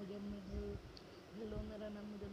मुझे मुझे झलों में रहना मुझे